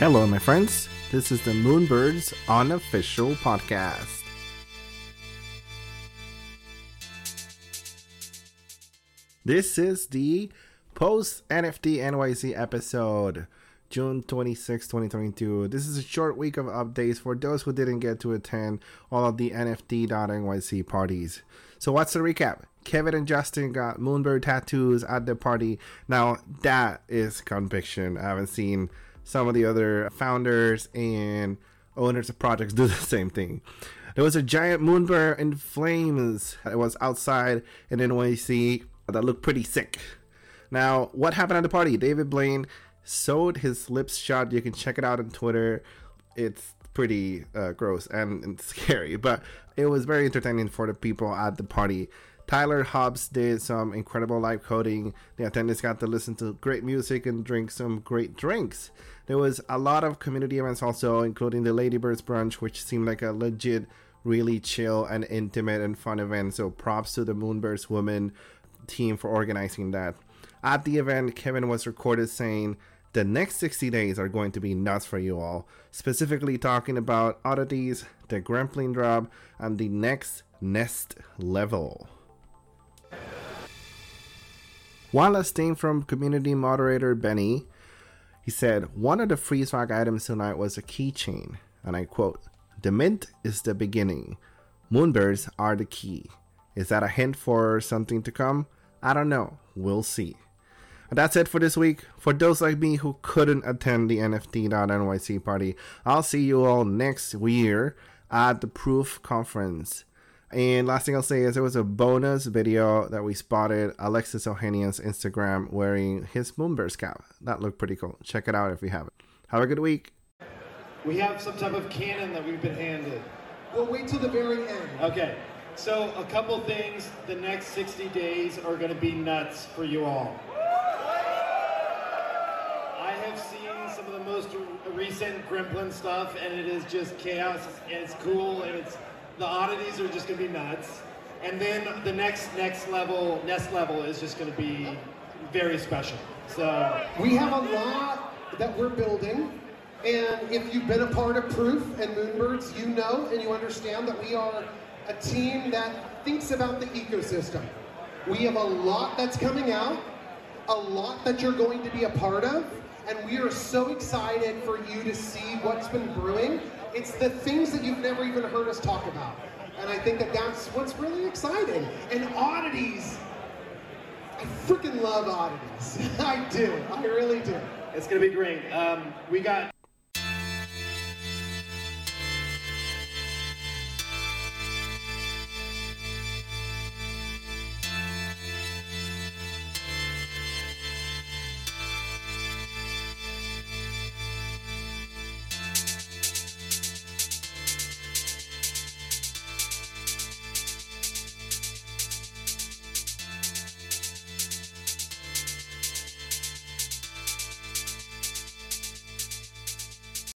Hello, my friends. This is the Moonbirds unofficial podcast. This is the post NFT NYC episode, June 26, 2022. This is a short week of updates for those who didn't get to attend all of the NFT.NYC parties. So, what's the recap? Kevin and Justin got Moonbird tattoos at the party. Now, that is conviction. I haven't seen some of the other founders and owners of projects do the same thing. There was a giant moonbird in flames. that was outside in NYC that looked pretty sick. Now, what happened at the party? David Blaine sewed his lips shut. You can check it out on Twitter. It's pretty uh, gross and, and scary, but it was very entertaining for the people at the party. Tyler Hobbs did some incredible live coding. The attendees got to listen to great music and drink some great drinks. There was a lot of community events also, including the Ladybirds brunch, which seemed like a legit, really chill and intimate and fun event. So props to the Moonbirds women team for organizing that. At the event, Kevin was recorded saying, the next 60 days are going to be nuts for you all, specifically talking about oddities, the Gremplin drop, and the next nest level. One last thing from community moderator Benny. He said, One of the free swag items tonight was a keychain, and I quote, The mint is the beginning. Moonbirds are the key. Is that a hint for something to come? I don't know. We'll see. And that's it for this week. For those like me who couldn't attend the NFT.NYC party, I'll see you all next year at the Proof Conference. And last thing I'll say is there was a bonus video that we spotted Alexis Ohanian's Instagram wearing his Moonbirds cap. That looked pretty cool. Check it out if you haven't. Have a good week. We have some type of cannon that we've been handed. We'll wait till the very end. Okay, so a couple things. The next 60 days are going to be nuts for you all. I have seen some of the most recent Gremplin stuff, and it is just chaos, and it's cool, and it's the oddities are just to be nuts. And then the next nest level, next level is just to be very special. So We have a lot that we're building. And if you've been a part of Proof and Moonbirds, you know and you understand that we are a team that thinks about the ecosystem. We have a lot that's coming out, a lot that you're going to be a part of, and we are so excited for you to see what's been brewing. It's the things that you've never even heard us talk about. And I think that that's what's really exciting. And oddities, I freaking love oddities. I do. I really do. it's going to be great. Um, we got